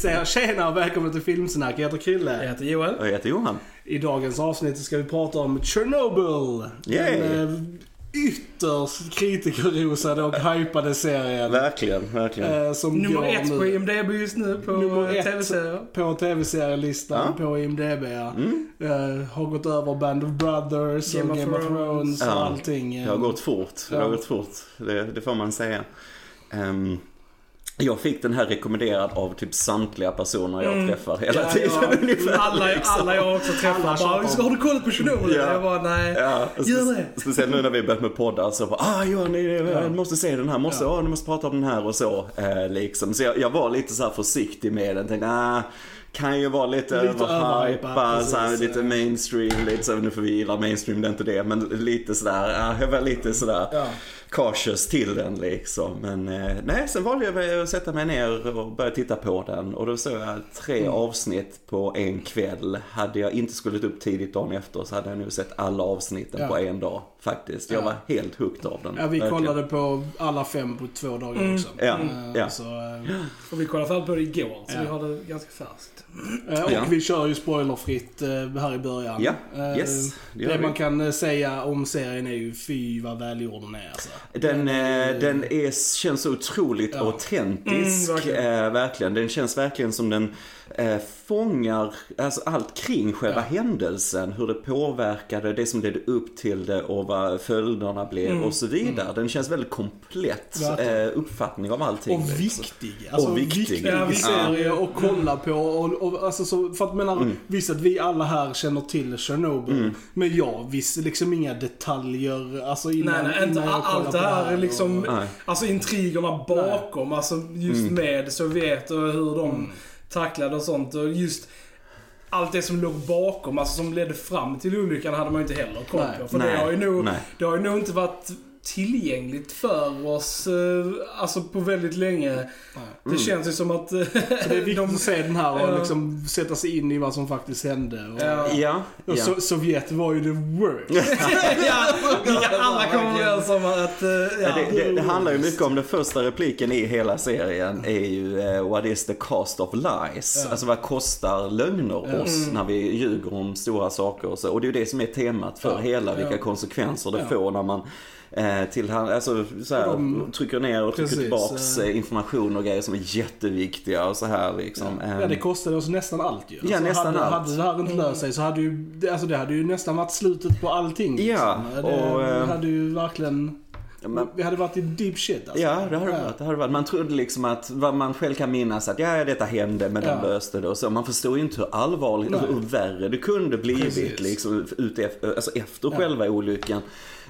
Säger tjena och välkommen till Filmsnack. Jag heter Jag Krille. heter Joel. Och jag heter Johan. I dagens avsnitt ska vi prata om Chernobyl. Yay. Den eh, ytterst kritikerrosade och hypade serien. Verkligen, verkligen. eh, Som Nummer ett på nu IMDB just nu på tv-serier. på tv-serielistan Ja. på IMDB. ja. Eh, har gått över Band of Brothers Game och of Game of Thrones. Thrones och Ja. allting. Det har gått fort. Det Ja. har gått fort. Det, det får man säga. Ehm, jag fick den här rekommenderad av typ samtliga personer jag träffar hela Ja, tiden ja. ungefär. Alla, liksom. alla jag också träffar Alla bara, har du kollat på Chernobyl? Ja. Jag bara, nej. Ja, Gör det. Speciellt nu när vi börjat med poddar så bara, ah ja, ni, Ja. jag måste se den här, måste, Ja. ja. ni måste prata om den här och så. Eh, liksom. Så jag, jag var lite så här försiktig med den. Tänkte, ah, kan ju vara lite, Lite överhypad, lite mainstream, lite så, nu får vi gilla mainstream, det är inte det, men lite sådär, ah, jag var lite sådär Ja. Cautious till den liksom. Men eh, nej, sen valde jag att sätta mig ner och börja titta på den. Och då såg jag tre Mm. avsnitt på en kväll. Hade jag inte skulle upp tidigt dagen efter så hade jag nog sett alla avsnitten Ja. på en dag faktiskt. Jag Ja. var helt hooked av den. Ja, vi Verkligen. kollade på alla fem på två dagar Mm. också. Ja, Eh, ja. Så, eh, Och vi kollade fram på det igår, så Ja. vi har det ganska färskt. Och Ja. vi kör ju spoilerfritt här i början. Ja, yes, det Det, man kan säga om serien är ju fy vad välgjord den är alltså. Den, eh, den är, känns så otroligt Ja. autentisk. Mm, verkligen. eh, verkligen. Den känns verkligen som den eh, fångar alltså allt kring själva händelsen. Hur det påverkade, det som ledde upp till det och vad följderna blev och så vidare. Den känns väldigt komplett eh, uppfattning av allting. Och liksom. viktig. Alltså Och viktig. viktig Ja, vi- serie att kolla på. Och, och, alltså så, för att menar, Mm. visst att vi alla här känner till Chernobyl. Men jag visste liksom inga detaljer. Alltså innan, Nej, nej, inte innan jag allt det här är liksom, Nej. alltså intrigerna bakom, alltså just Mm. med Sovjet och hur de tacklade och sånt och just allt det som låg bakom, alltså som ledde fram till olyckan hade man ju inte heller koll på. För det Nej, har ju nog, nej. det har ju nog inte varit tillgängligt för oss, eh, alltså på väldigt länge. Det känns ju som att... Så det är viktigt de, att se den här och liksom sätta sig in i vad som faktiskt hände. Och, Ja. Och ja. so Sovjet var ju the worst. ja, alla komma överens om att... eh, Ja, det, det, det handlar ju mycket om den första repliken i hela serien är ju eh, What is the cost of lies? Ja. Alltså vad kostar lögner Ja. oss när vi ljuger om stora saker och så. Och det är ju det som är temat för Ja. hela, vilka Ja. konsekvenser det Ja. får när man eh, till, alltså, så här, Och de- trycker ner och trycker Precis, tillbaks eh. eh, information och grejer som är jätteviktiga och så här liksom. Ja, det kostade oss nästan allt ju. Ja, nästan hade, allt. Hade det här inte löst sig så hade ju, alltså det hade ju nästan varit slutet på allting. Ja, liksom. och, det eh, hade ju verkligen, Ja, men- vi hade varit i deep shit alltså. Ja, det har det varit. Det har det varit. Man trodde liksom att vad man själv kan minnas att ja, detta hände men de Ja. löste det och så. Man förstår ju inte hur allvarligt, Nej. hur värre det kunde blivit Precis. liksom ut alltså efter själva olyckan.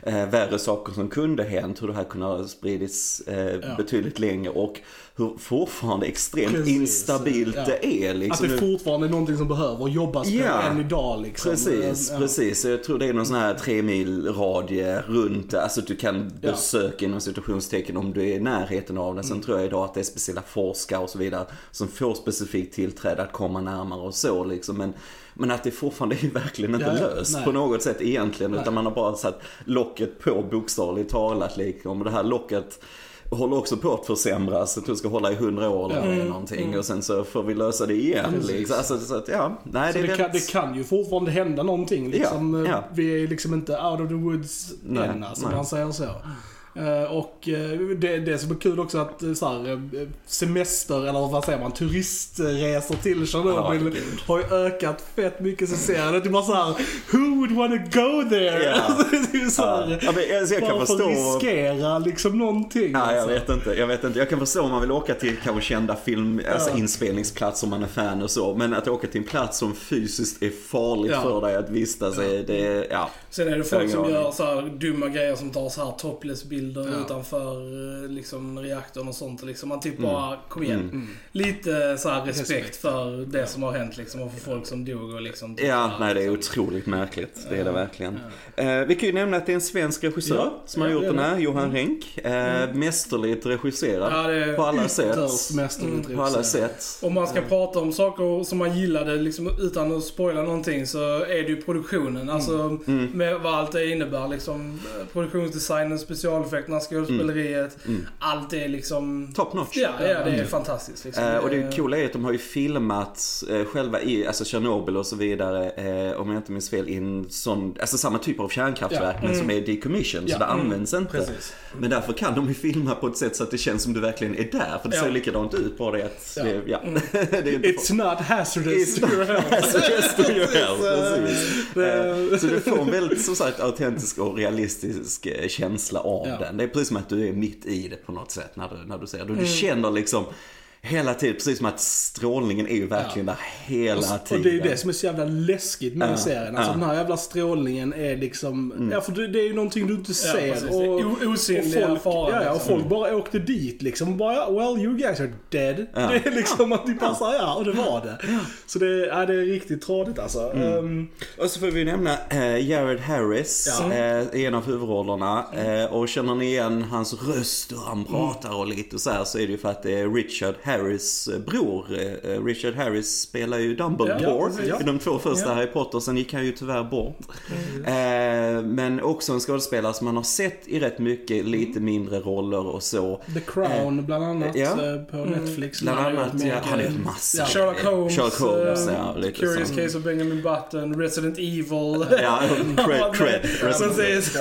Eh, värre saker som kunde hänt, hur det här kunde ha spridits eh, Ja. betydligt längre och hur fortfarande extremt Precis. instabilt Ja. det är. Att Liksom. det Nu- fortfarande är någonting som behöver jobbas på Ja. än idag liksom. Precis, Ja. precis. Så Jag tror det är någon sån här tre mil radie runt, alltså du kan besöka inom situationstecken om du är i närheten av det. Sen Mm. tror jag idag att det är speciella forskare och så vidare som får specifikt tillträde att komma närmare och så liksom. Men, men att det fortfarande är ju verkligen inte Ja, löst Nej. på något sätt egentligen. Nej. Utan man har bara satt locket på bokstavligt talat liksom. Och det här locket håller också på att försämras. Tror det ska hålla i hundra år eller Ja. någonting. Och sen så får vi lösa det igen. Liksom. Alltså, så att, ja, nej, Så det det, kan, det kan ju fortfarande hända någonting. Liksom, Ja, ja. Vi är liksom inte out of the woods Nej, än, alltså, nej. man säger så. Eh, och eh, det, det som är kul också att eh, så här, semester, eller vad säger man, turistresor till Tjernobyl Ja, gud. har ju ökat fett mycket sen serien. Det är typ bara såhär, who would wanna go there? Ja. Alltså, det är så här, Ja, men alltså jag kan förstå... riskera liksom någonting? Ja, jag alltså. vet inte. Jag vet inte. Jag kan förstå om man vill åka till kanske kända film, alltså Ja. inspelningsplats om man är fan och så. Men att åka till en plats som fysiskt är farligt Ja. för dig att vistas i, det är, ja. Sen är det Jag folk som gör så här dumma grejer som tar så här topless-bilder Ja. utanför eh, liksom, reaktorn och sånt. Liksom. Man typ bara, kom igen. Mm. Lite så här respekt, Respekt. för det som har hänt liksom, och för folk som dog och liksom. typ Ja, här, nej det är liksom. otroligt märkligt. Det är det verkligen. Eh, vi kan ju nämna att det är en svensk regissör Ja, som har ja, gjort den här. Johan Renck. Eh, mästerligt regisserad. Ja, det är- på alla sätt. Mästerligt På alla sätt. Om man ska prata om saker som man gillade liksom, utan att spoila någonting så är det ju produktionen. Alltså Mm. med vad allt det innebär. Liksom, produktionsdesignen, specialeffekterna, skådespeleriet. Allt är liksom... Top notch. Ja, ja, det är fantastiskt. Liksom. Eh, och det coola är att de har ju filmat eh, själva i, alltså Tjernobyl och så vidare, eh, om jag inte minns fel, i en sån, alltså samma typ av kärnkraftverk men som är decommissioned Ja. så det används inte. Precis. Men därför kan de ju filma på ett sätt så att det känns som du verkligen är där. För det Ja. ser likadant ut, bara det att, Ja. ja. ja. är It's not hazardous It's to your health. Just to your health, precis. Så du får en väldigt, som sagt, autentisk och realistisk eh, känsla av Ja. Den. Det är precis som att du är mitt i det på något sätt när du, när du ser det. Mm. Du känner liksom hela tiden, precis som att strålningen är ju verkligen där hela tiden. Och det är ju det som är så jävla läskigt med Ja, serien. Alltså ja. den här jävla strålningen är liksom, ja för det, det är ju någonting du inte Ja, ser. precis. och, o- osynliga folk, faran, Ja, ja, och liksom. folk bara åkte dit liksom. Bara, well you guys are dead. Ja. Det är liksom att de bara säger ja, och det var det. Så det, ja, det är riktigt tradigt alltså. Mm. Ehm, Och så får vi nämna eh, Jared Harris Ja. i en av huvudrollerna. Eh, och känner ni igen hans röst och han pratar och lite så här så är det ju för att det är Richard Harris eh, bror. Eh, Richard Harris spelar ju Dumbledore Ja, i de två första Ja. Harry Potter, sen gick han ju tyvärr bort. Eh, men också en skådespelare som man har sett i rätt mycket lite mindre roller och så. The Crown bland annat ja. eh, på Netflix. Bland Han har annat, ja, han är en massa. Ja. Sherlock Holmes, Sherlock Holmes, eh, ja, lite Curious så. Case of Benjamin Button, Resident Evil. Ja, cred, cred. Precis.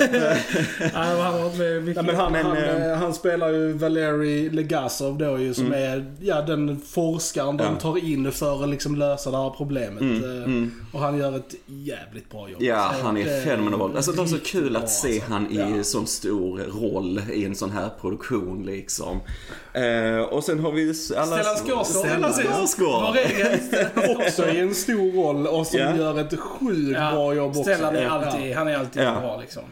Han har varit med mycket. men han, Men, han, eh, eh, han spelar ju Valeri Legasov då ju som är ja, den forskaren de Ja. tar in för att liksom lösa det här problemet. Mm, Eh, mm. Och han gör ett jävligt bra jobb. Ja, Så han det är fenomenal. Alltså det var så kul att se alltså. han i Ja. sån stor roll i en sån här produktion liksom. Eh, och sen har vi ju alla... Stellan Skarsgård. Stellan. Skarsgård. Också i en stor roll och som Ja. gör ett sjukt bra jobb också. Stellan är Ja. alltid, han är alltid Ja. bra liksom.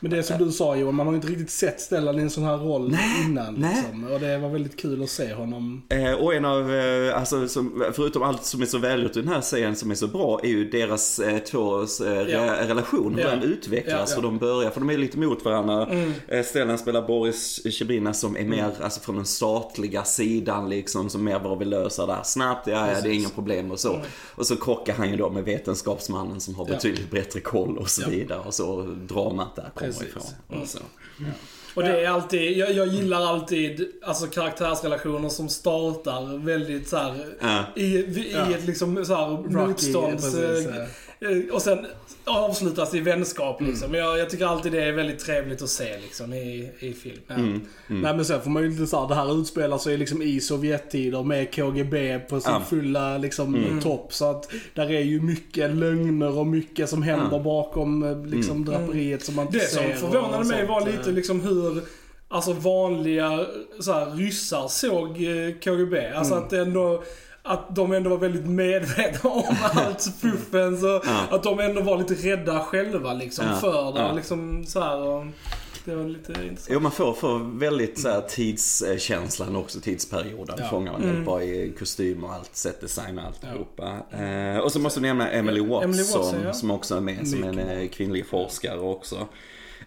Men det är som du sa Johan, man har inte riktigt sett Stellan i en sån här roll Nej, innan. nej. Liksom. Och det var väldigt kul att se honom. Eh, och en av, eh, alltså som, förutom allt som är så välgjort i den här serien som är så bra, är ju deras eh, tvås eh, Ja. relation, hur Ja. den utvecklas Ja, och de börjar, för de är lite mot varandra. Mm. Eh, Stellan spelar Boris Chebrina som är mer, alltså från den statliga sidan liksom, som mer bara vill lösa det här snabbt, ja, ja det är inga problem och så. Och så krockar han ju då med vetenskapsmannen som har betydligt bättre koll och så vidare och så dramat där kommer Precis. ifrån. Mm. Och så. Och det är alltid, jag, jag gillar alltid alltså karaktärsrelationer som startar väldigt så här i, i Ja. ett liksom så här Rocky, motstånds... precis, och sen avslutas i vänskap Mm. liksom. Jag, jag tycker alltid det är väldigt trevligt att se liksom i, i film. Ja. Mm. Nej men sen får man ju lite såhär, det här utspelar sig liksom i Sovjettider med KGB på sin fulla liksom Mm. topp. Så att där är ju mycket lögner och mycket som händer bakom eh, liksom draperiet som man inte Det ser. som förvånade mig sånt, var eh. lite liksom hur Alltså vanliga så här, ryssar såg eh, KGB. Alltså Mm. att det ändå att de ändå var väldigt medvetna om allt fuffens och Ja. att de ändå var lite rädda själva liksom Ja. för det. Ja. Liksom så här, och det var lite intressant. Jo, man får, får väldigt så här, tidskänslan också, tidsperioden. Ja. Fångar man Mm. bra i kostym och allt, setdesign och alltihopa. Eh, och så måste vi nämna Emily Watson, Emily Watson, ja. som också är med som en Mycket eh, kvinnlig forskare också.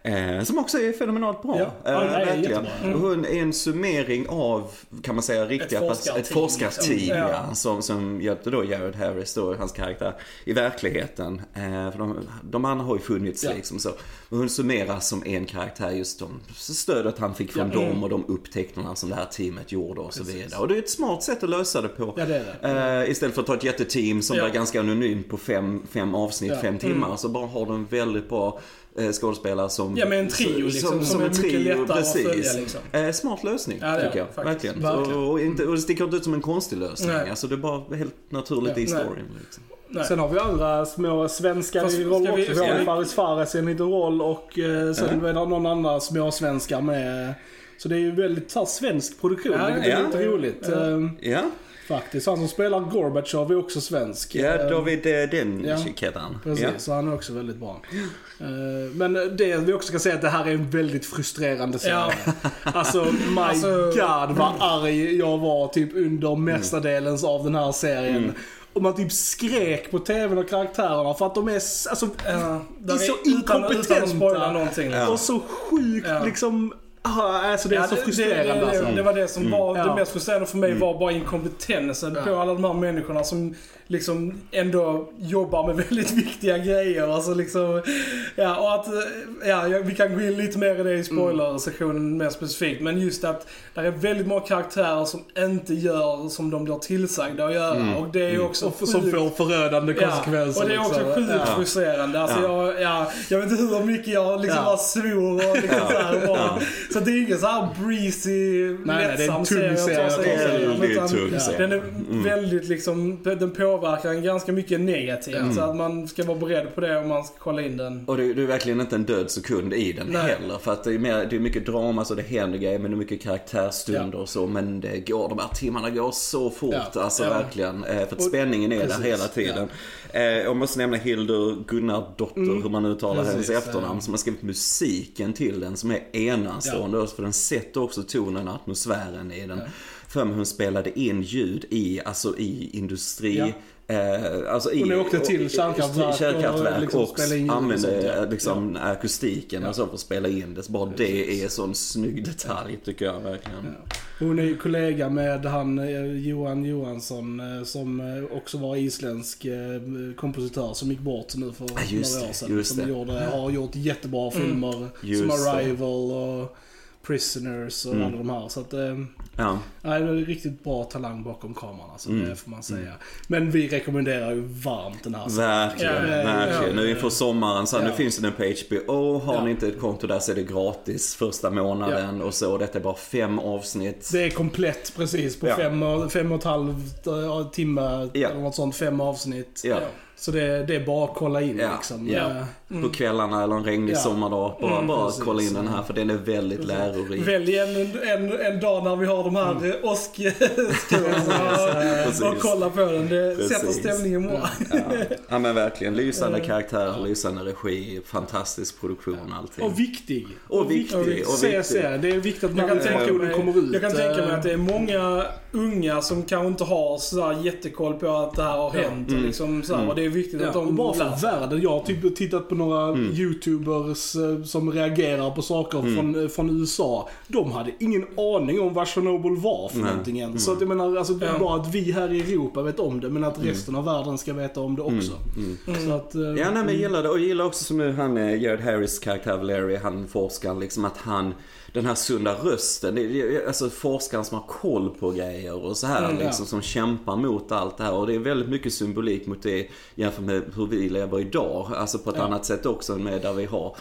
Eh, som också är fenomenalt bra. Ja, eh, ja, verkligen. Mm. Hon är en summering av, kan man säga, riktiga Ett forskarteam, ett forskarteam liksom. ja. Ja. som, som hjälpte då Jared Harris, då, hans karaktär, i verkligheten. Eh, för de, de andra har ju funnits liksom så. Och hon summeras som en karaktär, just de stödet han fick från Ja. dem och de upptäckterna som det här teamet gjorde och så Precis. vidare. Och det är ett smart sätt att lösa det på. Ja det det. Eh, istället för att ta ett jätteteam som Ja. är ganska anonymt på fem, fem avsnitt, Ja. fem timmar. Så bara har du en väldigt bra eh, skådespelare som... Ja, med en trio liksom, som är mycket lättare att följa, liksom. Eh, smart lösning, Ja, tycker jag. faktiskt. Verkligen. Verkligen. Och, och, inte, och det sticker inte ut som en konstig lösning. Nej. Alltså det är bara helt naturligt Ja, i storyn. Liksom. Nej. Sen har vi andra små svenskar Fast i roll vi- också. Vi ska har vi- Faris Fares i en liten roll och eh, sen Ja. är det någon annan små svenskar med. Så det är ju väldigt så här, svensk produktion, Ja, vilket är ja. lite roligt. Ja. eh, Ja, Faktiskt. Han som spelar Gorbatjov är också svensk. ja Eh, David eh, den ja. heter han. Precis, Ja. så han är också väldigt bra. Eh, Men det vi också ska säga att det här är en väldigt frustrerande serie. Ja. Alltså, my Alltså- god vad arg jag var typ under mestadels av den här serien. Mm. Och man typ skrek på tvn och karaktärerna för att de är alltså, Ja, de är så utan, utan att inkompetenta. spoila någonting. liksom. Ja. och så sjukt Ja. liksom Ah, alltså det är Ja, så frustrerande det, det, alltså. det var det som var Ja. det mest frustrerande för mig var bara inkompetensen Ja. på alla de här människorna som liksom ändå jobbar med väldigt viktiga grejer. Alltså liksom, ja, och att, ja, vi kan gå in lite mer i det i spoiler-sektionen mer specifikt. Men just att det är väldigt många karaktärer som inte gör som de blir tillsagda att göra. Och det är ju också Och som får förödande konsekvenser. Och det är också liksom. sjukt frustrerande. Alltså Ja. jag, ja, jag vet inte hur mycket jag liksom bara svor och liksom så här. Bara, Så det är ingen så här breezy, nej, är en lättsam tung serie att serie, ta sig det är igenom, väldigt utan tung Ja. serie. Den är väldigt liksom, den påverkar en ganska mycket negativt. Så att man ska vara beredd på det om man ska kolla in den. Och det, det är verkligen inte en död sekund i den Nej. heller. För att det är, mer, det är mycket drama, så det händer grejer, men det är mycket karaktärsstunder och så. Men det går, de här timmarna går så fort. Ja. Alltså Ja. verkligen. Eh, För att Och- spänningen är precis, där hela tiden. Eh, Jag måste nämna Hildur Gunnardotter, hur man uttalar Precis, hennes ja. efternamn, som har skrivit musiken till den, som är enastående. För den sätter också tonen och atmosfären i den. För mig hon spelade in ljud i, alltså i industri. Ja. Eh, alltså i, Hon åkte till kärnkraftverk och kärnkraftverk liksom och och använde sånt, ja. liksom akustiken och så för att spela in det. Bara det är sån snygg detalj tycker jag verkligen. Hon är ju kollega med han eh, Johan Johansson eh, som eh, också var isländsk kompositör som gick bort nu för Ja, just några år sedan. just som det. Gjorde, har gjort jättebra filmer Just som. Arrival och Prisoners och Mm. alla de här. Så att, eh, Ja. nej, det är riktigt bra talang bakom kameran alltså, Mm. det får man säga. Men vi rekommenderar ju varmt den här. Verkligen, Ja, ja, ja, verkligen. ja, Nu inför sommaren, så här, nu finns den på HBO. Har ni inte ett konto där så är det gratis första månaden och så. Detta är bara fem avsnitt. Det är komplett precis på fem, och, fem och ett halvt eh, timme, eller något sånt, fem avsnitt. Så det, det är bara att kolla in Ja, liksom. ja. Eh, På kvällarna eller en regnig Ja. sommardag. Bara, Mm, bara precis. kolla in den här för den är väldigt lärorik. Välj en, en, en dag när vi har de här mm. åskskurarna Precis. och, och kolla på den. Det Precis. sätter stämningen bra. Ja. ja men verkligen. Lysande karaktärer, lysande regi, fantastisk produktion allting. Och viktig. Och viktig, och viktig. serien. Det är viktigt att Jag den kan, tänka mig, kommer ut. jag kan tänka mig att det Eh, är många unga som kanske inte har sådär jättekoll på att det här har hänt. Och, liksom, sådär, och det är viktigt att Ja, och de bara sig. världen. Jag har typ tittat på några Mm. YouTubers eh, som reagerar på saker från, eh, från USA. De hade ingen aning om vad Chernobyl var för Nej. någonting än. Så att jag menar, alltså, det är Ja. bara att vi här i Europa vet om det, men att resten av världen ska veta om det också. Så att, eh, Ja, nej, men jag gillar det. Och jag gillar också som nu han, Jared Harris karaktär Valerie, han forskaren, liksom att han, den här sunda rösten, det är, alltså forskaren som har koll på grejer och så här Mm, ja. liksom, som kämpar mot allt det här. Och det är väldigt mycket symbolik mot det jämfört med hur vi lever idag. Alltså på ett Ja. annat sätt också med där vi har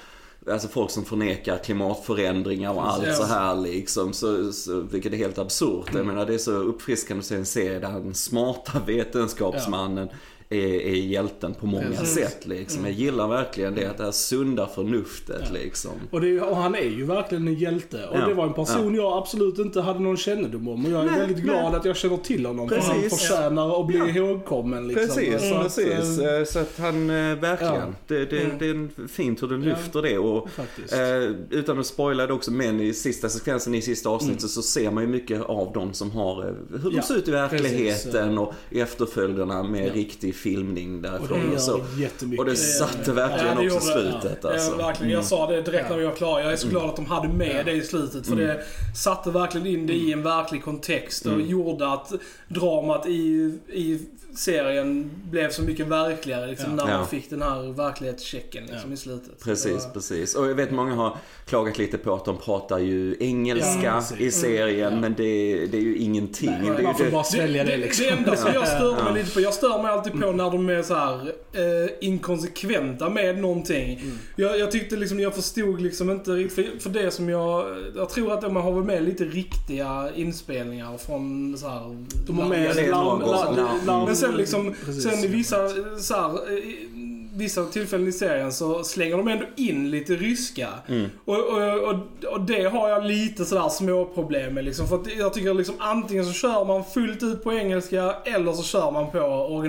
Alltså folk som förnekar klimatförändringar och allt Ja. så här liksom. Så, så, vilket är helt absurt. Jag menar det är så uppfriskande att se en serie där den smarta vetenskapsmannen är, är hjälten på många Precis. sätt liksom. Jag gillar verkligen det, att det här sunda förnuftet liksom. Och, det, och han är ju verkligen en hjälte. Och Ja, det var en person jag absolut inte hade någon kännedom om. Och jag är Nej, väldigt glad nej. att jag känner till honom. För han Precis. förtjänar att bli Ja. ihågkommen. Liksom. Precis, Så att, precis. eh, Eh, Så att han, eh, verkligen. Ja. Det, det, det är fint hur Ja. lyfter det. Och, eh, utan att spoila det också, men i sista sekvensen i sista avsnittet så ser man ju mycket av dem som har, hur de Ja, ser ut i verkligheten precis. och efterföljderna med Ja. riktig filmning och därifrån. det Och så. gör jättemycket. Och det satte verkligen Ja, det också det. slutet Ja, alltså. verkligen. Jag sa det direkt när vi var klara. Jag är så Mm. glad att de hade med det i slutet. För det satte verkligen in det i en verklig kontext och Mm. gjorde att dramat i, i serien blev så mycket verkligare liksom, Ja. när man Ja. fick den här verklighetschecken liksom, Ja. i slutet. Precis, Så, precis. Och jag vet många har klagat lite på att de pratar ju engelska Ja, i serien, Ja. men det, det är ju ingenting. Nej, det är ju det, bara svälja det, det, liksom. det enda som jag stör mig Ja. lite på, jag stör mig alltid på när de är så här eh, inkonsekventa med någonting. Mm. Jag, jag tyckte liksom, jag förstod liksom inte riktigt, för, för det som jag, jag tror att de har väl med lite riktiga inspelningar från så här. De har med larm- larm- larm- Men sen liksom, Precis. sen i vissa så här, i vissa tillfällen i serien så slänger de ändå in lite ryska. Mm. Och, och, och, och det har jag lite sådär små problem med liksom. För att jag tycker liksom antingen så kör man fullt ut på engelska eller så kör man på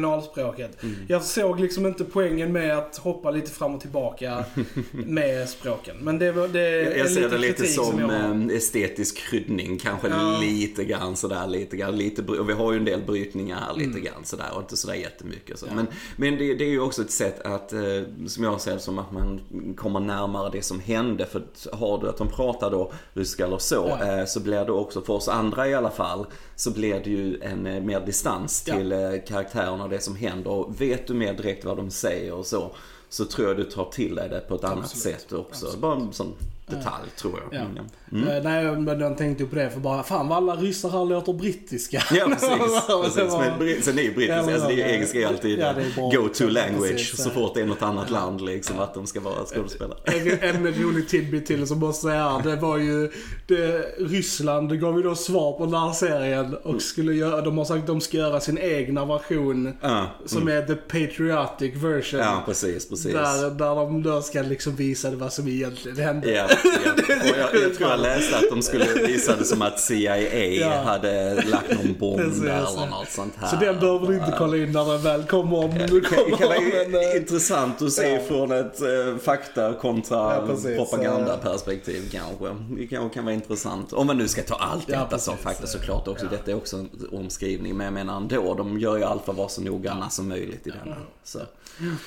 originalspråket. Mm. Jag såg liksom inte poängen med att hoppa lite fram och tillbaka med språken. Men det, var- det är Jag ser det lite som jag har. eh, estetisk kryddning, kanske Ja. lite grann sådär, lite grann, lite, och vi har ju en del brytningar här Mm. lite grann sådär och inte sådär jättemycket så. Men, men det, det är ju också ett sätt att, eh, som jag ser det som att man kommer närmare det som hände. För att har du att de pratar då ryska eller så, Ja. eh, så blir det också för oss andra i alla fall, så blir det ju en eh, mer distans till karaktärerna och det som händer. Och vet du mer direkt vad de säger och så, så tror jag du tar till dig det på ett annat Absolut. sätt också. Bara en sån detalj tror jag. Ja. Mm. Eh, nej, men jag tänkte ju på det för bara, fan vad alla ryssar här låter brittiska. Ja precis. Precis. det Men sen är ju brittiskt, Ja, alltså det är ju engelska är alltid ja, det go-to language Precis, så fort det är något annat land liksom att de ska vara skådespelare. En, en rolig tidbit till som måste säga det var ju det, Ryssland gav ju då svar på den här serien och skulle göra, de har sagt att de ska göra sin egna version Ja, som är the patriotic version. ja precis, precis. Där, där de då ska liksom visa vad som egentligen hände. Ja, ja. Jag, jag tror jag läste att de skulle visa det som att CIA Ja. hade lagt någon bomb där eller något sånt här. Så den behöver du inte kolla in när den väl kommer om Det du kan, kan vara eh, intressant att se ja. från ett eh, fakta kontra Ja, precis. propagandaperspektiv kanske. Det kanske kan vara intressant. Om man nu ska ta allt Ja, detta som precis. fakta såklart också. Ja. Detta är också en omskrivning. Men jag menar ändå, de gör ju allt för att vara så noggranna som möjligt i denna. Så.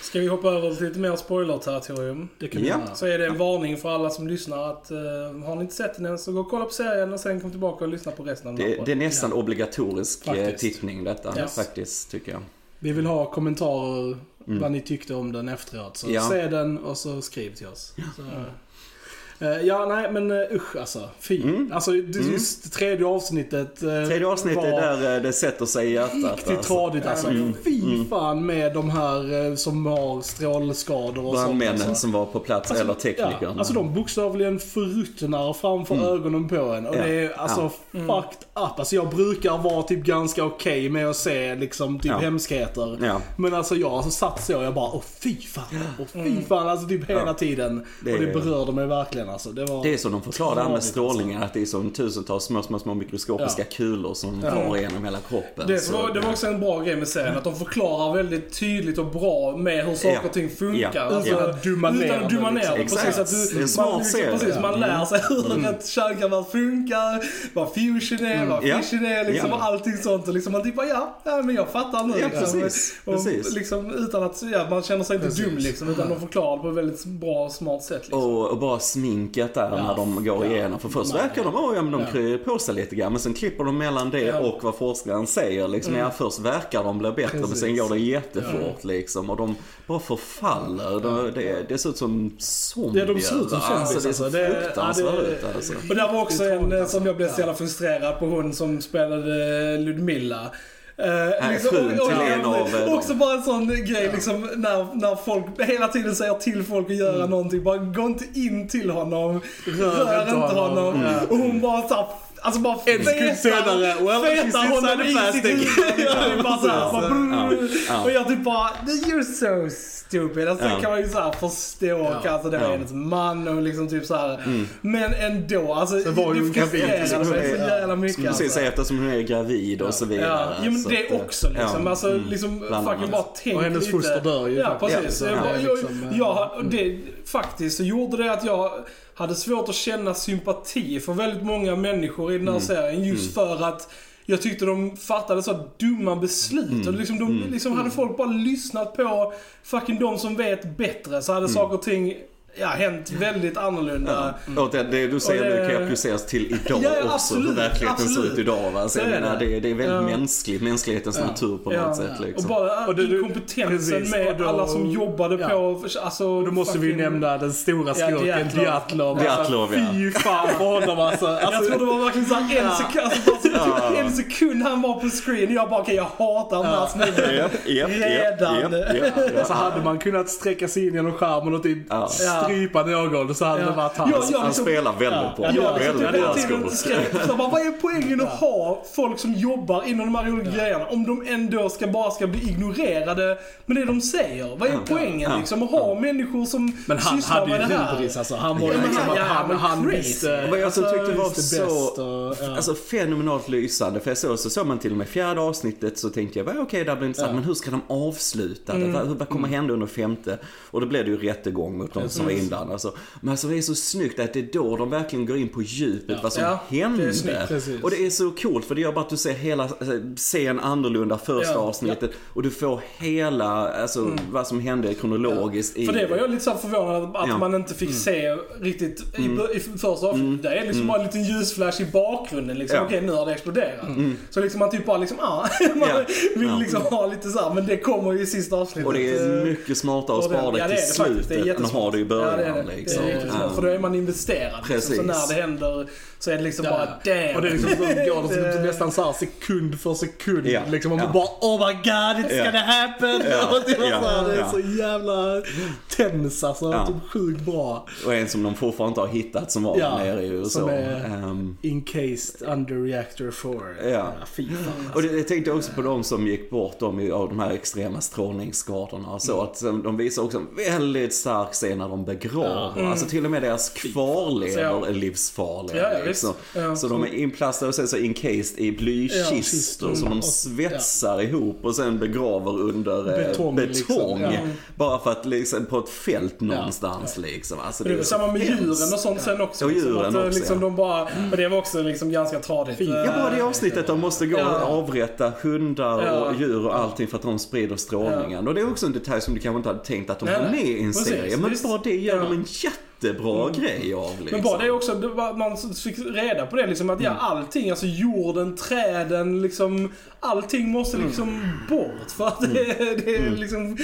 Ska vi hoppa över till lite mer spoiler-territorium? det kan vi Ja. Så är det en varning för alla som lyssnar att uh, har ni inte sett den än så gå och kolla på serien och sen kom tillbaka och lyssna på resten av den Det, det är nästan obligatorisk eh, Faktiskt. tittning detta. Yes. Faktiskt, tycker jag. Vi vill ha kommentarer vad ni tyckte om den efteråt. Så Mm. Ja. se den och så skriv till oss. Så, eh, ja, nej men uh, usch alltså. Fy. Mm. Alltså det, just tredje avsnittet. eh, Tredje avsnittet var där eh, det sätter sig i hjärtat. Riktigt alltså. tradigt alltså. Mm. Fy fan med de här eh, som har strålskador och sånt. Brandmännen Alltså. som var på plats, eller teknikern. Ja, alltså de bokstavligen förruttnar framför ögonen på en. Och Mm. Ja. det är alltså Ja. fucked up. Alltså jag brukar vara typ ganska okej med att se liksom typ Ja. hemskheter. Ja. Men alltså jag alltså satt så jag bara, åh fy fan, åh fy fan. Alltså typ hela Ja. tiden. Det och det berörde mig verkligen alltså. Det var... Det är som de förklarar det här med Tradigt, strålningen, att det är som tusentals små, små, små mikroskopiska Ja. kulor som Ja. far igenom hela kroppen. Det Så var, det var också en bra grej med serien, att de förklarar väldigt tydligt och bra med hur saker Ja. och ting funkar. Ja. Alltså, Utan att dumma ner Utan att dumma det, ner liksom. Precis, att du, Det är en smart man, liksom, serie. precis, man lär sig hur ett kärnkraftverk funkar, vad fusion är, vad Ja. fission är, liksom, Ja. och allting sånt. Och liksom, man typ bara, ja, ja, men jag fattar nu. Ja, liksom. precis. Och, Precis. Liksom, utan att, ja, man känner sig inte Precis. dum liksom, utan de förklarar på ett väldigt bra och smart sätt. Liksom. Och, och bara sminket där när de går Ja. igenom. För först verkar de, oh, ja men de Ja. kryar på sig lite grann. Men sen klipper de mellan det Ja. och vad forskaren säger. Liksom, ja, först verkar de bli bättre men sen Precis. går det jättefort liksom. Och de bara förfaller. De, det, det ser ut som zombier. Ja, de ser ut som Alltså, det är så zombies, alltså. Det- fruktansvärt ja, ut alltså. Och där var också en eh, alltså. som jag blev så jävla frustrerad på hon som spelade Ludmilla. Uh, frun till en av, eh, dem. också bara en sån grej liksom när, när folk hela tiden säger till folk att göra någonting. Bara gå inte in till honom, rör, inte honom. Ja. Och hon bara såhär, alltså bara En sekund senare, well, she's fetar honom i sitt huvud. Och jag typ bara, you're so stupid. Alltså, Ja. Det kan man ju såhär förstå, Ja. alltså det var Ja. hennes man och liksom typ såhär. Men ändå, alltså Sen var ju frustrerade så mig så jävla mycket. Precis, Alltså. eftersom hon är gravid och så vidare. Ja, jo, men så det också liksom. ja, alltså, mm, liksom bland fucking annat. bara tänk Och hennes lite. foster dör ju Ja, faktiskt. precis. Ja, jag, så jag, liksom, eh, jag, och det, faktiskt så gjorde det att jag hade svårt att känna sympati för väldigt många människor i den Mm. här serien. Just för att jag tyckte de fattade så dumma beslut. Mm. Och liksom, de, liksom hade folk bara lyssnat på fucking de som vet bättre så Mm. hade saker och ting ja, hänt väldigt annorlunda. Och det, det du säger det- nu kan ju appliceras till idag Ja, ja, också, absolut, hur verkligheten ser absolut. ut idag. Va? Så Så jag är menar, det. det, det är väldigt Ja. mänskligt, mänsklighetens Ja. natur på Ja, något sätt. ja. Liksom. Och bara Och det- det- inkompetensen precis, med och då- alla som jobbade ja. på, alltså... Då måste vi fucking- nämna den stora Ja, skurken. Djatlov. Djatlov, ja. Fy fan på honom alltså. Jag alltså tror det var verkligen såhär en Ja. sekund, alltså Ja. typ en sekund han var på screen jag bara okej jag hatar den här snubben. Redan. Alltså hade man kunnat sträcka sig in genom skärmen och typ Ja. Strypa någon så hade Ja. det varit hans. Ja, ja. Han liksom- spelar väldigt Ja. bra. Ja, Jag liksom väldigt typ bra så bara, vad är poängen att ha folk som jobbar inom de här olika grejerna om de ändå ska bara ska bli ignorerade med det de säger? Vad är poängen Ja. liksom? Att ha människor som Men han sysslar hade ju med det här? hybris alltså. Han var Ja, ju liksom han- att ja, han, han visste. Vad jag så alltså, tyckte var så ja. alltså, fenomenalt lysande. För jag såg, så såg man till och med fjärde avsnittet så tänkte jag, "Va, okej det blir intressant. Ja. Men hur ska de avsluta det? Mm. Vad, vad kommer hända under femte? Och då blev det ju rättegång mot de som var inblandad. Alltså. Men alltså det är så snyggt att det är då de verkligen går in på djupet vad som Ja, det hände. snyggt, precis. och det är så coolt för det gör bara att du ser hela alltså, scen annorlunda första Ja, avsnittet och du får hela, alltså vad som hände kronologiskt i För det var jag lite så förvånad att Ja. Mm. man inte fick se riktigt i, i första avsnittet. Det är liksom bara en liten ljusflash i bakgrunden liksom. Ja. Mm. Okej, nu har det exploderat. Så liksom man typ bara liksom, ah, man Ja. vill Ja. liksom ha lite så här, men det kommer ju i sista avsnittet. Och det är Eh, mycket smartare att och det- spara det ja, till det. Det slutet än att ha det i jättesmart. Början. Ja, det är det. Liksom. Det är jättesmart, för då är man investerad. Liksom. Precis. Så när det händer så är det liksom bara damn. Och det är liksom, så går det Det- nästan så här sekund för sekund. Ja, Liksom, och man ja. bara oh my god, it's Ja. gonna happen! Ja, Och det, var ja, så här, det är ja. så jävla tens alltså. Ja. Typ sjukt bra. Och en som de fortfarande inte har hittat som var Ja, nere i USA. som är- Ehm, Encased under reactor 4. Ja. fy fan. Och det, jag tänkte också på de som gick bort de, av de här extrema strålningsskadorna och så. Att um, de visar också en väldigt stark scen när de begraver. Alltså till och med deras kvarlevor Ja. är livsfarliga. Ja, ja. Ja, så så- de är inplastade och sen så encased i blykistor kistor. som de svetsar ihop och sen begraver under eh, Betong, betong. liksom. Ja. Bara för att liksom på ett fält någonstans liksom. Alltså, Det är väl så samma med djuren och sånt sen också. Och liksom, djuren att, eh, också, liksom, ja. de bara, och det var också liksom ganska tradigt. Ja, bara det avsnittet de måste gå Ja. och avrätta hundar Ja. och djur och allting för att de sprider strålningen. Och det är också en detalj som du kanske inte hade tänkt att de Nej, har med i en Precis, serie. Men bara det gör Ja. de en jättebra grej av liksom. Men bara det också, det var, man fick reda på det liksom att ja, Mm. allting, alltså jorden, träden, liksom allting måste Mm. liksom bort för att det, är- det är liksom,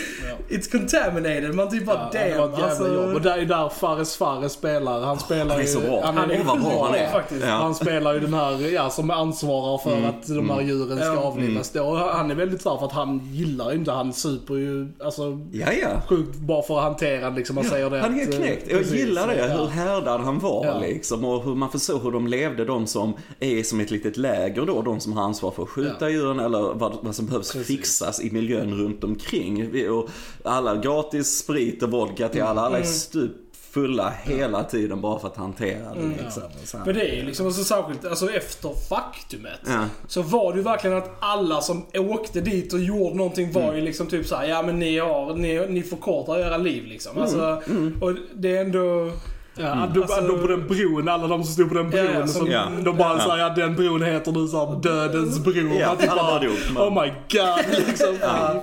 it's contaminated. Man typ bara Ja, det var damn, ett jävla alltså. jobb. Och det är där Fares Fares spelar. Han spelar Han är ju... så bra. Han är Åh, vad bra han är. faktiskt. Ja. Han spelar ju den här, ja, som ansvarar för Mm. att de här djuren ska Ja. avlivas då. Och Han är väldigt stark för att han gillar ju inte, han super ju, alltså Ja, ja. sjukt bara för att hantera liksom. Man säger det Han är eh, knäckt. Jag precis, gillar det, ja. hur härdad han var Ja. liksom. Och hur man förstår hur de levde, de som är som ett litet läger då. De som har ansvar för att skjuta Ja. Djuren eller vad, vad som behövs Precis. fixas i miljön runt omkring. Och alla gratis sprit och vodka till alla. Alla är stup fulla hela tiden bara för att hantera det liksom. Och så här. Men det är ju liksom så särskilt, alltså efter faktumet. Ja. Så var det ju verkligen att alla som åkte dit och gjorde någonting var ju liksom typ såhär, ja men ni har, ni, ni förkortar era liv liksom. Alltså, och det är ändå... Ja, de, Alltså- de på den bron, alla de som stod på den bron, Ja, ja, som- Ja. de bara Ja. säger ja den bron heter nu såhär dödens bro. Ja, typ alla bara, dog. Man- oh my god liksom. Fy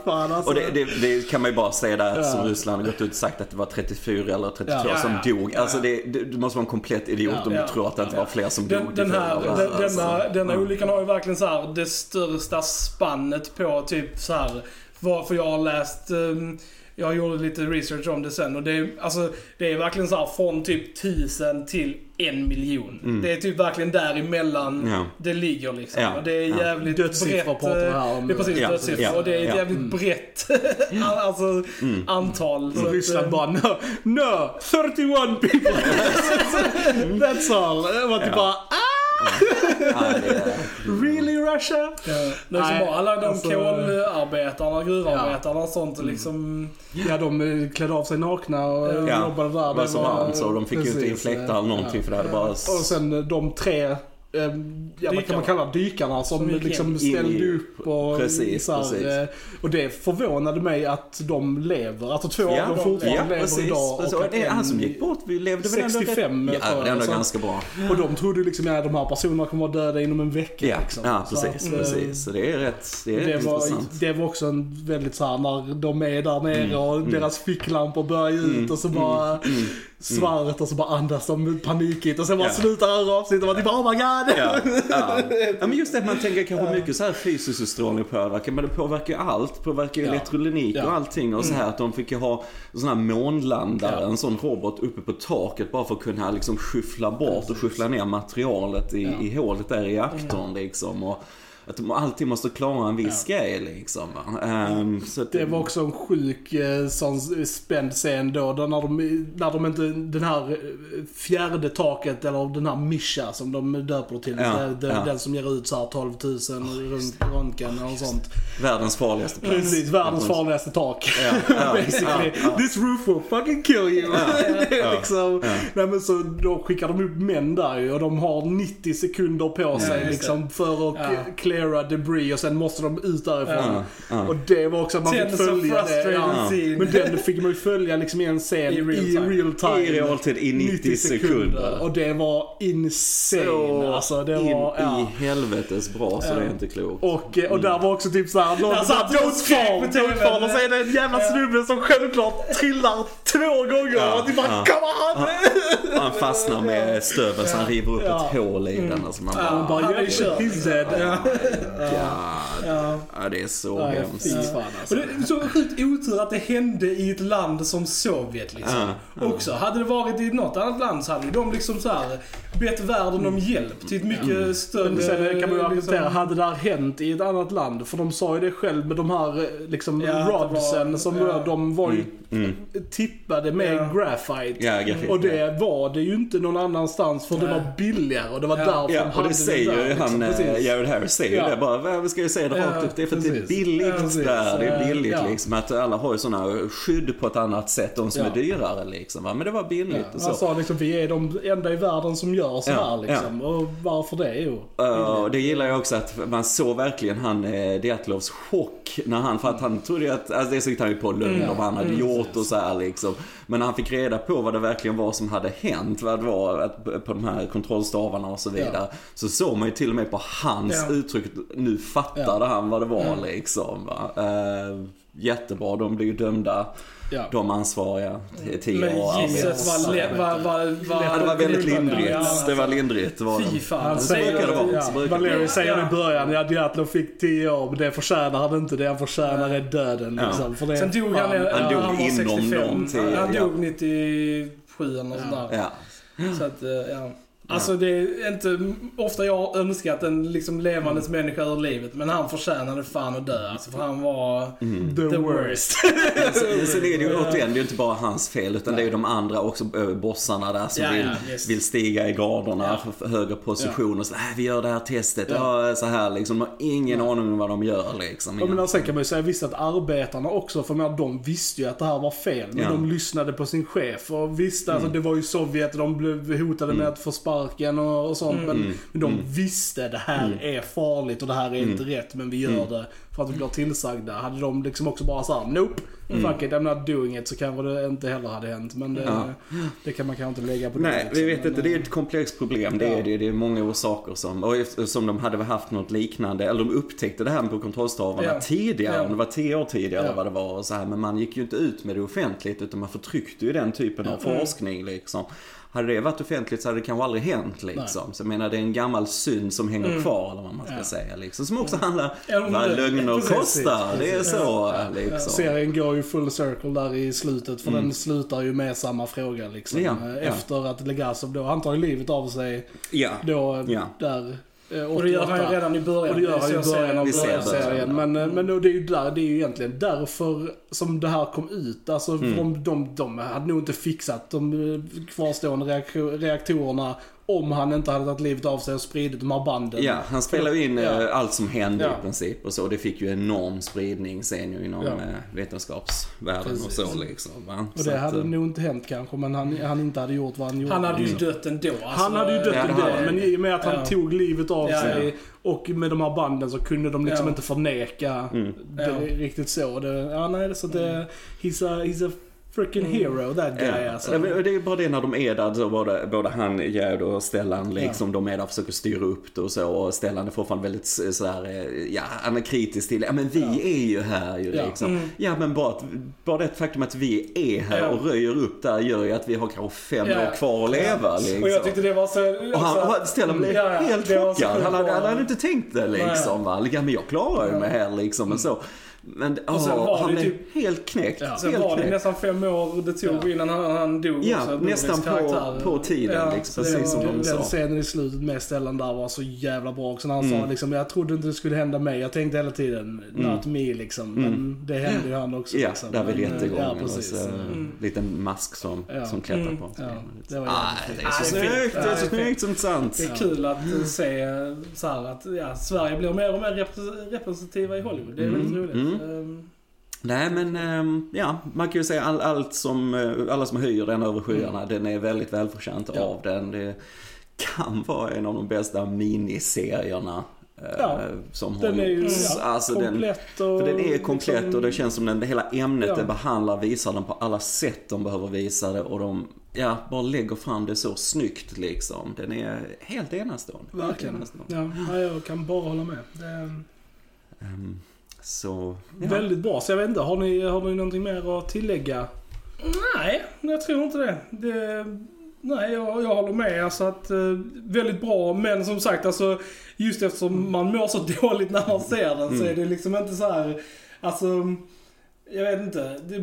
fan alltså. Och det, det, det kan man ju bara säga där att Ja. som Ryssland har gått ut och sagt att det var 34 eller 32 Ja. som Ja, ja. dog. Alltså det, det, du måste vara en komplett idiot Ja. om du Ja. tror att det inte var fler som Den, dog. den här, den, denna, Alltså, denna ja. olyckan har ju verkligen så här det största spannet på typ så här vad, för jag har läst, um, jag gjorde lite research om det sen och det är, alltså, det är verkligen så här från typ tusen till en miljon. Det är typ verkligen däremellan Mm. Ja. det ligger liksom. Ja. Och det är Ja. jävligt Dödssiffror brett. eh, här om. Det är precis Ja. dödssiffror. Ja. Och det är ett Ja. jävligt Mm. brett alltså, antal. Så Och att, Ryssland eh, bara no, no, 31 people. That's all. Det var typ Ja. bara ah, Ja, really Russia? Ja, det är som Nej, bara alla de alltså- Mm. kolarbetarna, gruvarbetarna och sånt och liksom... Ja, de eh, klädde av sig nakna och Ja. Jobbade där. det var så varmt så de fick ju inte in precis, fläktar eller någonting ja. för det hade bara... Och sen de tre eh, ja, vad kan Dykarna. man kalla dykarna som, Som liksom ställde i- upp och Precis, så här, precis. eh, Och det förvånade mig att de lever. Alltså två Ja, av dem ja, fortfarande lever precis. idag. Så, och att det är han som gick bort, vi levde väl ändå 65 rätt... tror Ja, det är ändå så. ganska bra. Och de trodde liksom att de här personerna kommer vara döda inom en vecka. Ja, liksom. ja Så precis, att, eh, precis. Så det är rätt, det är Det rätt var, intressant. det var också en väldigt såhär när de är där nere Mm, och deras ficklampor börjar ut och så bara svaret och så bara andas de panikigt och sen bara Ja. slutar alla avsnitt och man typ oh my god. Ja, ja. ja, men just det man tänker kanske mycket så här fysisk strålning påverkar, men det påverkar ju allt. Påverkar ju Ja. Mm. och allting och så här att de fick ju ha sån här månlandare, en sån robot uppe på taket bara för att kunna liksom skyffla bort och skyffla ner materialet i. Mm. i hålet där i reaktorn liksom. Och, att de alltid måste klara en viss grej liksom. att Det var också en sjuk eh, sån spänd scen då, då när, de, när de inte, den här eh, fjärde taket eller den här Mischa som de döper till, Ja, det, det, ja. den som ger ut så här 12 000 runt röntgen och sånt. världens farligaste plats. Precis, världens farligaste tak. Ja, ja, Basically. ja, ja. This roof will fucking kill you. ja, liksom, ja. nej men så då skickar de upp män där ju och de har 90 sekunder på sig liksom för att Ja. klä cleara debris och sen måste de ut därifrån. Ja, ja. Och det var också att man fick följa det. Ja. Men den fick man ju följa liksom i en scen I i real real time. time. I realtid i 90 sekunder. Och det var insane. Så alltså, det in var, ja. i helvetes bra så Ja. det är inte klokt. Och, eh, och där var också typ såhär, någon du på don't fall, don't fall och så är det en jävla snubbe som självklart trillar två gånger Ja, och det bara ja. come on! Han fastnar med stöveln så han river upp Ja. ett hål i den. Alltså man Ja. bara, Bara, Han är yeah, Ja. God. Ja. Ja, det är så Ja, hemskt. fan alltså. Och det är så sjukt otur att det hände i ett land som Sovjet liksom. Ja, ja. Också. Hade det varit i något annat land så hade de liksom så här bett världen om hjälp till ett mycket större... Men sen kan man ju argumentera, liksom, hade det här hänt i ett annat land? För de sa ju det själv med de här liksom Ja, det rodsen var- som ja. de var ju Mm. tippade med Ja. graphite. Ja, grafik. Och det var det ju inte någon annanstans för det var billigare och det var Ja. därför Ja, de och hade det säger där, ju liksom. han, Precis. Jared Harris säger Ja. det bara, "Vad ska jag säga det Ja, rakt ut? Det är för att det är precis. billigt Ja, precis. där. Det är billigt ja. liksom. Att alla har ju sådana skydd på ett annat sätt, de som Ja. är dyrare liksom. Va? Men det var billigt och så. sa liksom, vi är de enda i världen som gör så Ja, här liksom. Och varför det? Jo. Uh, och det gillar jag också att man såg verkligen han eh, Diatlovs chock när han, för att han trodde ju att, alltså det tyckte han ju på lögn Mm. om vad han hade gjort och så här liksom. Men när han fick reda på vad det verkligen var som hade hänt, vad det var på de här kontrollstavarna och så vidare. Så såg man ju till och med på hans Ja. uttryck, nu fattade han vad det var Mm. liksom. Va? Uh, jättebra, de blir ju dömda, Ja. de ansvariga, till tio Men år var, le- var, var, var... Ja, det var väldigt lindrigt. Ja, Det var lindrigt. Var Fy fan. Han så säger, brukar det vara, ja, Valeri säger Ja. i början, ja Diatlov fick 10 år, men det förtjänar han inte. Det han förtjänar är döden Ja. liksom. För det, Sen dog han, ja, han dog han inom 65. någon tid, Han dog 97 eller. Ja. Så att, eh, ja. Alltså det är inte ofta jag har önskat en liksom levandes människa ur livet, men han förtjänade fan att dö. Alltså för han var the, the worst. Men sen, men sen är det ju återigen, det är inte bara hans fel utan det är ju de andra också, äh, bossarna där som Ja, vill, ja, vill stiga i graderna Ja. högre positioner. Så, äh, vi gör det här testet, ja. så här liksom. De har ingen aning om vad de gör liksom. Jag menar, sen kan man ju säga visst att arbetarna också, för menar, de visste ju att det här var fel. Men Ja. de lyssnade på sin chef. Och visst, alltså, det var ju Sovjet och de blev hotade med att få sparken och, och sånt. Men, men de visste det här är farligt och det här är inte rätt. Men vi gör det för att vi blir tillsagda. Hade de liksom också bara såhär, nope, fuck it, I'm not doing it. Så kanske det inte heller hade hänt. Men det, Ja. det kan man kanske inte lägga på Nej, det. vi liksom. vet inte. Men, Det är ett komplext problem. Det Ja. är det. Det är många orsaker som, och eftersom de hade haft något liknande, eller de upptäckte det här på kontrollstavarna Ja. tidigare, Ja. om det var tio år tidigare Ja. eller vad det var och så här. Men man gick ju inte ut med det offentligt utan man förtryckte ju den typen av forskning liksom. Hade det varit offentligt så hade det kanske aldrig hänt liksom. Så jag menar det är en gammal synd som hänger kvar eller vad man ska Ja. säga liksom. Som också handlar Ja, men vad det- lögner precis, kostar. Det är precis. så liksom. Serien går ju full circle där i slutet för den slutar ju med samma fråga liksom. Ja, Eh, ja. Efter att Legasov då, han tar ju livet av sig Ja. då eh, Ja. där eh, Och det gör han ju 88. redan i början. Och det gör han ju i början av serien. Men, eh, men det är ju där, det är ju egentligen därför som det här kom ut. Alltså Mm. de, de, de hade nog inte fixat de eh, kvarstående reaktor, reaktorerna om han inte hade tagit livet av sig och spridit de här banden. Ja, han spelar ju in Ja. eh, allt som hände Ja. i princip och så. Det fick ju enorm spridning sen ju inom Ja. eh, vetenskapsvärlden och Precis. så liksom. Va? Och Så det att, hade eh, nog inte hänt kanske, men han, han inte hade gjort vad han gjorde. Han hade ju liksom. dött ändå. Alltså, Han hade ju dött ändå, men i och med att han Ja. tog livet av Ja, sig ja. och med de här banden så kunde de liksom Ja. inte förneka Mm. det Ja. riktigt så. Det, ja, nej, så det, he's a, he's a freaking hero that guy Ja. alltså. Ja, Det är bara det när de är där, så både, både han, Gerd och Stellan, liksom, de är där och försöker styra upp det och så. Och Stellan är fortfarande väldigt s- sådär, eh, ja, han är kritisk till, ja men vi är ju här ju Ja. liksom. Mm. Ja men bara, bara det faktum att vi är här Ja. och röjer upp där gör ju att vi har kanske fem Ja. år kvar att leva liksom. Och jag tyckte det var så... Och han, och Stellan blev Ja, ja, helt chockad. Han han hade inte tänkt det liksom. Va? Ja, men jag klarar ju mig här liksom. Och så. Men Och sen åh, var han det blev typ- helt knäckt. Ja. Sen helt var det knäckt. nästan fem år det tog Ja. innan han, han dog Ja, också. nästan på- på tiden, liksom, så det precis som de den sa. scenen i slutet med Stellan där var så jävla bra också. När han Mm. sa liksom, jag trodde inte det skulle hända mig. Jag tänkte hela tiden, not me liksom. Men det hände ju han också. Ja, liksom. där vid eh, rättegången. Ja, och precis. så, Mm. Liten mask som, Ja. som klättrar Mm. på. Ja, det var Ah, jävligt det fint. är så Ja, det snyggt, det är så Ja, det snyggt som sant. Det är kul att eh, se så här att ja, Sverige blir mer och mer repre- representativa i Hollywood. Det är Mm, väldigt roligt. Mm. Ehm, Nej men, ehm, ja, man kan ju säga all, allt som, eh, alla som höjer den över skyarna, den är väldigt välförtjänt Ja. av den. Det kan vara en av de bästa miniserierna eh, Ja, som Den är ju ja, Alltså, den, komplett och... för den är komplett liksom- och det känns som den, hela ämnet Ja. det behandlar visar den på alla sätt de behöver visa det och de, ja, bara lägger fram det så snyggt liksom. Den är helt enastående. Helt Verkligen. enastående. Ja, ja, jag kan bara hålla med. Det Ehm, så, ja. väldigt bra. Så jag vet inte, har ni, har ni någonting mer att tillägga? Nej, jag tror inte det. det nej, jag, jag håller med. Alltså att, eh, väldigt bra, men som sagt, alltså, just eftersom man mår så dåligt när man ser den så Mm. är det liksom inte så här. Alltså, jag vet inte. Det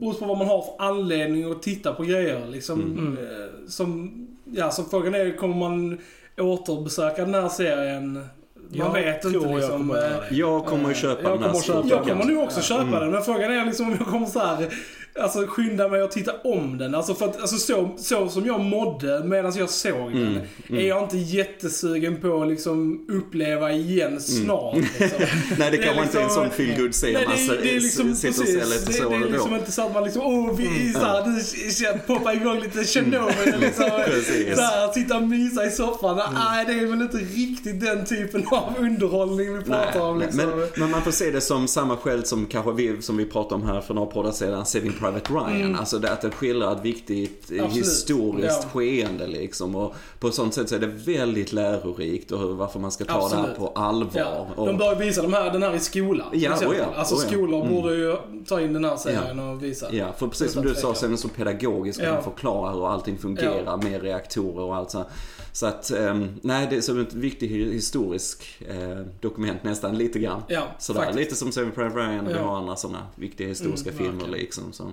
beror på vad man har för anledning att titta på grejer. Liksom, Mm. eh, som, ja, så frågan är, kommer man återbesöka den här serien? Man Jag vet inte jag liksom. kommer göra eh, det. Jag kommer att köpa Jag den här kommer köpa jag kommer nog också köpa Mm. den, men frågan är liksom om jag kommer så här, alltså skynda mig att titta om den. Alltså för att, alltså så, så som jag mådde medan jag såg den, Mm, mm. är jag inte jättesugen på att liksom uppleva igen snart. Liksom. Nej, det Det är kanske inte är en liksom- sån feel good scen Nej, man det, är- det är liksom sitter och ser lite Det, så det är eller liksom inte så att man liksom, åh, vi, så här, nu poppar igång lite Chernobyl och liksom, Precis. så här, sitta och mysa i soffan. Nej, det är väl inte riktigt den typen av underhållning vi pratar om liksom. men, men man får se det som samma skäl som kanske vi, som vi pratade om här för några poddar sedan, Saving Private Ryan. Alltså det att det skildrar ett viktigt eh, Absolut. historiskt Ja. skeende liksom. Och på ett sånt sätt så är det väldigt lärorikt och varför man ska ta det här Absolut. på allvar. Ja, de bör visa de här, den här i skolan. Ja, oh ja, Alltså oh ja. skolor Mm. borde ju ta in den här serien och visa. Ja, för precis som du sa så är den så pedagogisk och Ja. den förklarar hur allting fungerar med reaktorer och allt så. Så att, ehm, nej det är som ett viktigt hi- historisk eh, dokument nästan lite grann. Ja, Sådär, faktiskt. lite som Saving Private Ryan och vi Ja. har andra sådana viktiga historiska Mm, filmer liksom som,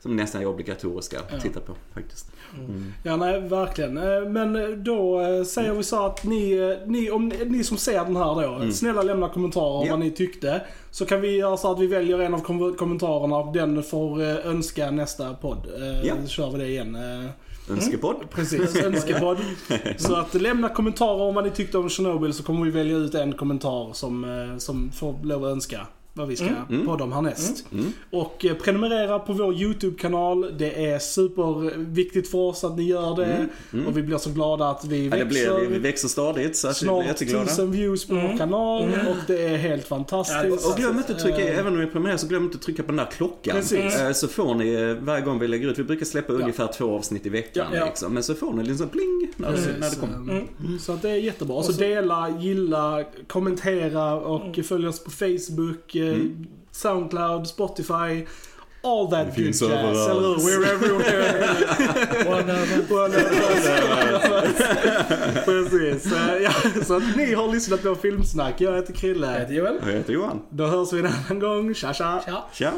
som nästan är obligatoriska att Ja. titta på faktiskt. Mm. Ja, nej, verkligen. Eh, Men då eh, säger vi så att ni, ni, om ni, som ser den här då, snälla lämna kommentarer om Mm. Ja. vad ni tyckte. Så kan vi göra så att vi väljer en av kom- kommentarerna och den får önska nästa podd. Ja. Så kör vi det igen. Önskepodd. Önskepodd. Mm, precis, önskepodd. Så att lämna kommentarer om vad ni tyckte om Chernobyl så kommer vi välja ut en kommentar som, eh, som får lov att önska vad vi ska mm. podda om härnäst. Mm. Och eh, prenumerera på vår YouTube-kanal. Det är superviktigt för oss att ni gör det. Mm, mm. Och vi blir så glada att vi Ja, växer. det blir, vi, växer stadigt så att vi blir Snart tusen views på vår kanal och det är helt fantastiskt. Ja, Och glöm inte att trycka, Eh, även om ni prenumererar så glöm inte att trycka på den där klockan. Precis. Eh, Så får ni varje gång vi lägger ut, vi brukar släppa ungefär två avsnitt i veckan Ja. liksom. Men så får ni liksom pling när, det, när det kommer. Mm. Så att det är jättebra. Så, Och så- dela, gilla, kommentera och följ oss på Facebook, eh, Soundcloud, Spotify. All that good jazz, eller hur? We're everywhere. One of them. One of us. Precis. Eh, Ja, så att ni har lyssnat på Filmsnack. Jag heter Jag Krille. heter Joel. Jag heter Johan. Då hörs vi en annan gång. Tja tja. Tja. Tja.